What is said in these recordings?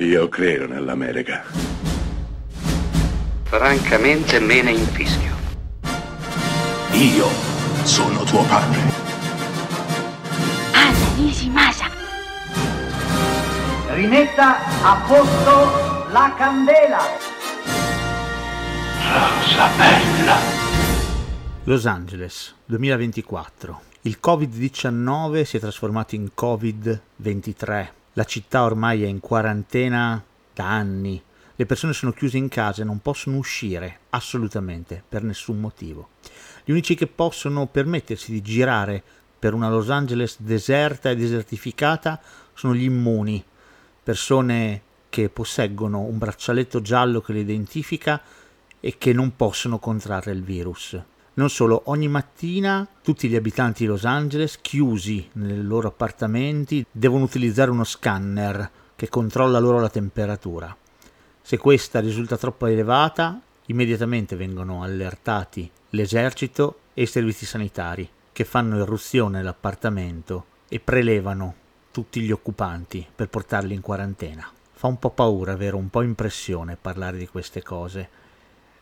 Io credo nell'America. Francamente me ne infischio. Io sono tuo padre. Anna Nishimasa. Rimetta a posto la candela. Rosa bella. Los Angeles, 2024. Il Covid-19 si è trasformato in Covid-23. La città ormai è in quarantena da anni. Le persone sono chiuse in casa e non possono uscire assolutamente per nessun motivo. Gli unici che possono permettersi di girare per una Los Angeles deserta e desertificata sono gli immuni, persone che posseggono un braccialetto giallo che li identifica e che non possono contrarre il virus. Non solo, ogni mattina tutti gli abitanti di Los Angeles, chiusi nei loro appartamenti, devono utilizzare uno scanner che controlla loro la temperatura. Se questa risulta troppo elevata, immediatamente vengono allertati l'esercito e i servizi sanitari che fanno irruzione nell'appartamento e prelevano tutti gli occupanti per portarli in quarantena. Fa un po' paura, vero? Un po' impressione parlare di queste cose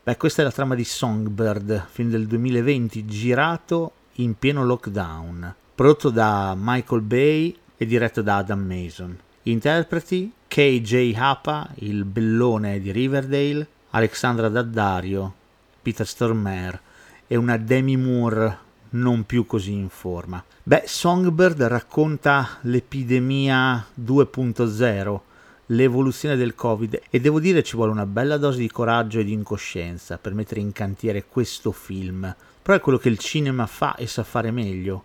Beh, questa è la trama di Songbird, film del 2020, girato in pieno lockdown, prodotto da Michael Bay e diretto da Adam Mason. Interpreti KJ Hapa, il bellone di Riverdale, Alexandra Daddario, Peter Stormare e una Demi Moore non più così in forma. Beh, Songbird racconta l'epidemia 2.0 l'evoluzione del Covid e devo dire ci vuole una bella dose di coraggio e di incoscienza per mettere in cantiere questo film, però è quello che il cinema fa e sa fare meglio,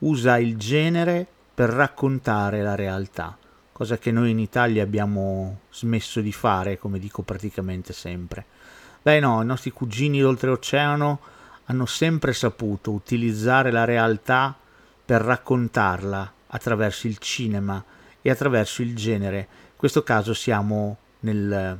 usa il genere per raccontare la realtà, cosa che noi in Italia abbiamo smesso di fare, come dico praticamente sempre. Beh no, i nostri cugini d'oltreoceano hanno sempre saputo utilizzare la realtà per raccontarla attraverso il cinema e attraverso il genere questo caso siamo nel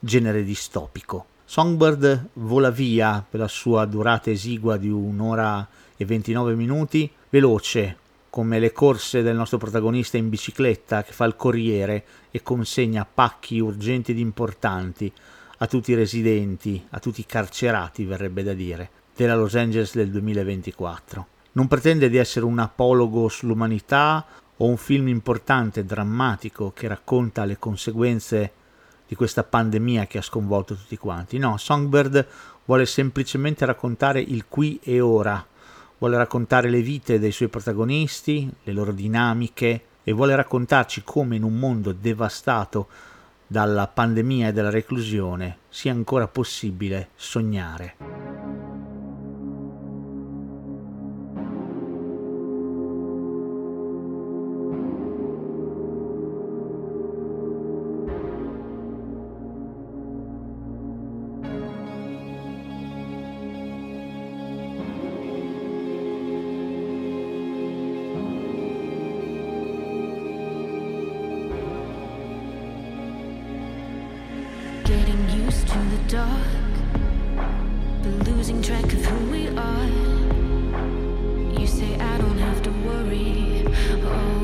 genere distopico. Songbird vola via per la sua durata esigua di un'ora e 29 minuti, veloce come le corse del nostro protagonista in bicicletta che fa il corriere e consegna pacchi urgenti ed importanti a tutti i residenti, a tutti i carcerati, verrebbe da dire, della Los Angeles del 2024. Non pretende di essere un apologo sull'umanità o un film importante, drammatico, che racconta le conseguenze di questa pandemia che ha sconvolto tutti quanti. No, Songbird vuole semplicemente raccontare il qui e ora, vuole raccontare le vite dei suoi protagonisti, le loro dinamiche e vuole raccontarci come in un mondo devastato dalla pandemia e dalla reclusione sia ancora possibile sognare. dark, but losing track of who we are. You say I don't have to worry. Oh.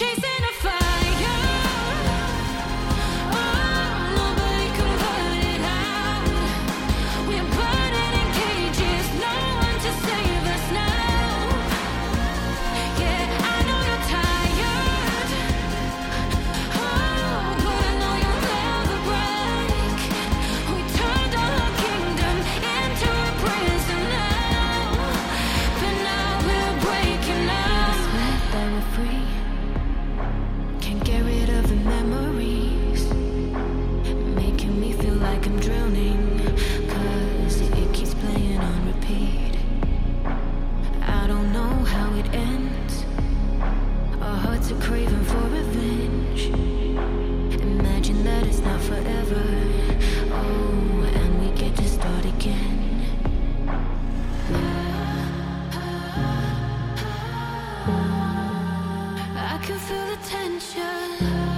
chasing. me feel like I'm it keeps playing on repeat. I don't know how it ends. Our hearts are craving for revenge. Imagine that it's not forever. Oh, and we get to start again. I can feel the tension.